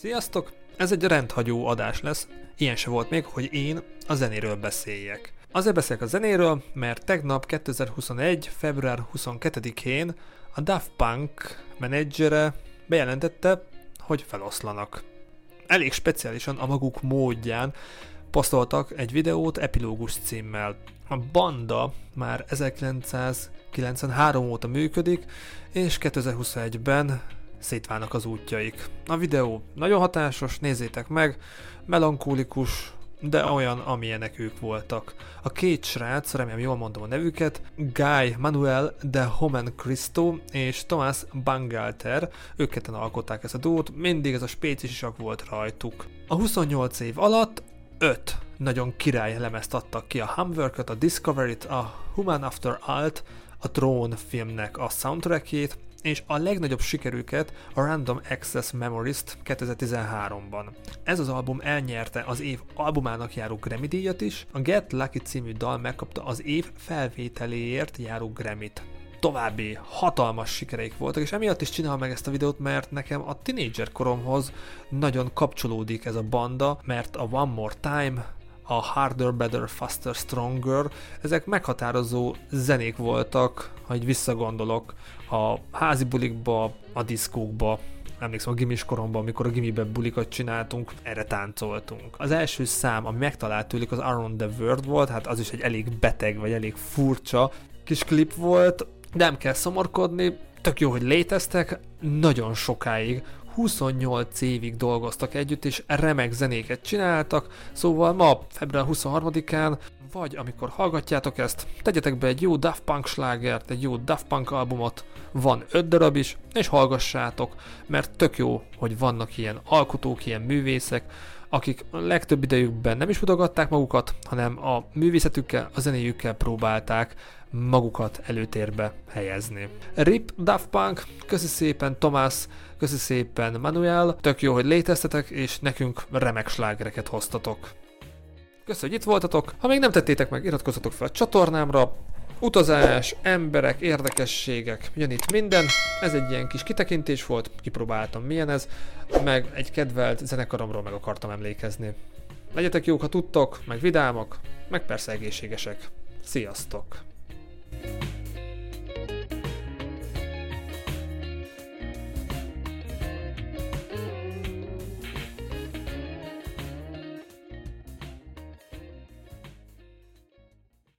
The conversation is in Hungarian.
Sziasztok! Ez egy rendhagyó adás lesz, ilyen se volt még, hogy én a zenéről beszéljek. Azért beszélek a zenéről, mert tegnap 2021. február 22-én a Daft Punk menedzsere bejelentette, hogy feloszlanak. Elég speciálisan a maguk módján posztoltak egy videót epilógus címmel. A banda már 1993 óta működik, és 2021-ben szétválnak az útjaik. A videó nagyon hatásos, nézzétek meg, melankólikus, de olyan, amilyenek ők voltak. A két srác, remélem jól mondom a nevüket, Guy Manuel de Homen Cristo és Thomas Bangalter, ők ketten alkották ezt a dót, mindig ez a spécisisak volt rajtuk. A 28 év alatt 5 nagyon király lemezt adtak ki a Homework-ot, a Discovery-t, a Human After Alt, a Throne filmnek a soundtrackjét, és a legnagyobb sikerüket a Random Access Memories-t 2013-ban. Ez az album elnyerte az év albumának járó Grammy díjat is, a Get Lucky című dal megkapta az év felvételéért járó Grammy-t további hatalmas sikereik voltak, és emiatt is csinálom meg ezt a videót, mert nekem a tinédzser koromhoz nagyon kapcsolódik ez a banda, mert a One More Time, a Harder, Better, Faster, Stronger, ezek meghatározó zenék voltak, ha így visszagondolok, a házi bulikba, a diszkókba, emlékszem a gimis koromban, amikor a gimiben bulikat csináltunk, erre táncoltunk. Az első szám, ami megtalált tőlük, az Around the World volt, hát az is egy elég beteg, vagy elég furcsa kis klip volt, nem kell szomorkodni, tök jó, hogy léteztek, nagyon sokáig 28 évig dolgoztak együtt, és remek zenéket csináltak, szóval ma, február 23-án, vagy amikor hallgatjátok ezt, tegyetek be egy jó Daft Punk slágert, egy jó Daft Punk albumot, van 5 darab is, és hallgassátok, mert tök jó, hogy vannak ilyen alkotók, ilyen művészek, akik a legtöbb idejükben nem is mutogatták magukat, hanem a művészetükkel, a zenéjükkel próbálták magukat előtérbe helyezni. Rip Daft Punk, köszi szépen Tomás, köszi szépen Manuel, tök jó, hogy léteztetek, és nekünk remek slágereket hoztatok. Köszönjük, hogy itt voltatok. Ha még nem tettétek meg, iratkozzatok fel a csatornámra. Utazás, emberek, érdekességek, jön itt minden. Ez egy ilyen kis kitekintés volt, kipróbáltam milyen ez, meg egy kedvelt zenekaromról meg akartam emlékezni. Legyetek jók, ha tudtok, meg vidámak, meg persze egészségesek. Sziasztok!